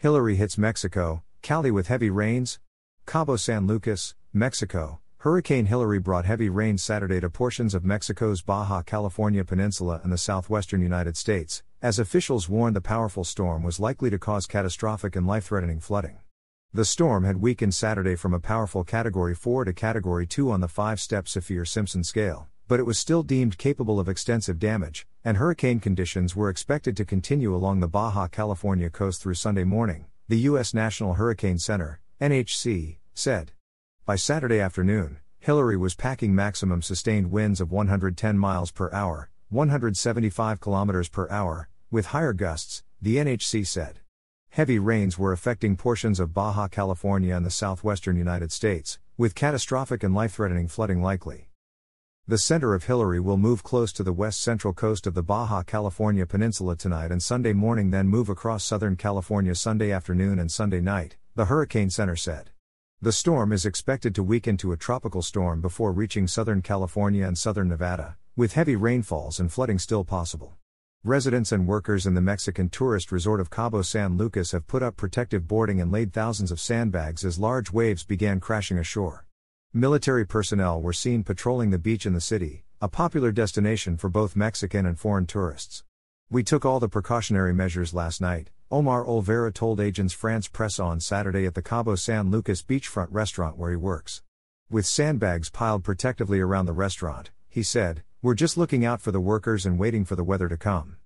Hilary hits Mexico, Cali with heavy rains. Cabo San Lucas, Mexico. Hurricane Hilary brought heavy rains Saturday to portions of Mexico's Baja California Peninsula and the southwestern United States, as officials warned the powerful storm was likely to cause catastrophic and life threatening flooding. The storm had weakened Saturday from a powerful Category 4 to Category 2 on the five step Saffir Simpson scale, but it was still deemed capable of extensive damage, and hurricane conditions were expected to continue along the Baja California coast through Sunday morning, the U.S. National Hurricane Center, NHC, said. By Saturday afternoon, Hilary was packing maximum sustained winds of 110 miles per hour, 175 kilometers per hour, with higher gusts, the NHC said. Heavy rains were affecting portions of Baja California and the southwestern United States, with catastrophic and life threatening flooding likely. The center of Hilary will move close to the west central coast of the Baja California Peninsula tonight and Sunday morning, then move across Southern California Sunday afternoon and Sunday night, the Hurricane Center said. The storm is expected to weaken to a tropical storm before reaching Southern California and Southern Nevada, with heavy rainfalls and flooding still possible. Residents and workers in the Mexican tourist resort of Cabo San Lucas have put up protective boarding and laid thousands of sandbags as large waves began crashing ashore. Military personnel were seen patrolling the beach in the city, a popular destination for both Mexican and foreign tourists. We took all the precautionary measures last night, Omar Olvera told Agence France-Presse on Saturday at the Cabo San Lucas beachfront restaurant where he works. With sandbags piled protectively around the restaurant, he said, We're just looking out for the workers and waiting for the weather to come.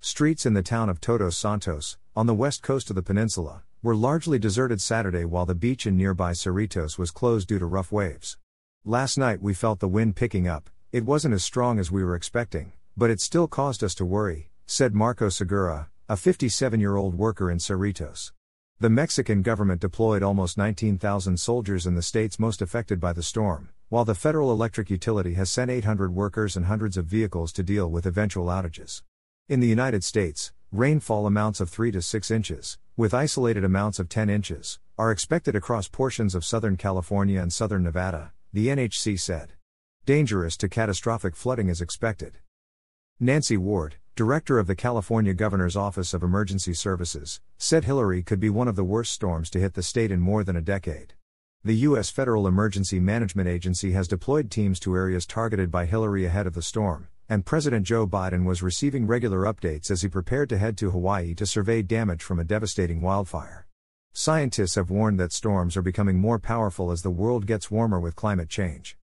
Streets in the town of Todos Santos, on the west coast of the peninsula, were largely deserted Saturday while the beach in nearby Cerritos was closed due to rough waves. Last night we felt the wind picking up, it wasn't as strong as we were expecting, but it still caused us to worry, said Marco Segura, a 57 year old worker in Cerritos. The Mexican government deployed almost 19,000 soldiers in the states most affected by the storm, while the federal electric utility has sent 800 workers and hundreds of vehicles to deal with eventual outages. In the United States, rainfall amounts of 3 to 6 inches, with isolated amounts of 10 inches, are expected across portions of Southern California and Southern Nevada, the NHC said. Dangerous to catastrophic flooding is expected. Nancy Ward, director of the California Governor's Office of Emergency Services, said Hilary could be one of the worst storms to hit the state in more than a decade. The U.S. Federal Emergency Management Agency has deployed teams to areas targeted by Hilary ahead of the storm, and President Joe Biden was receiving regular updates as he prepared to head to Hawaii to survey damage from a devastating wildfire. Scientists have warned that storms are becoming more powerful as the world gets warmer with climate change.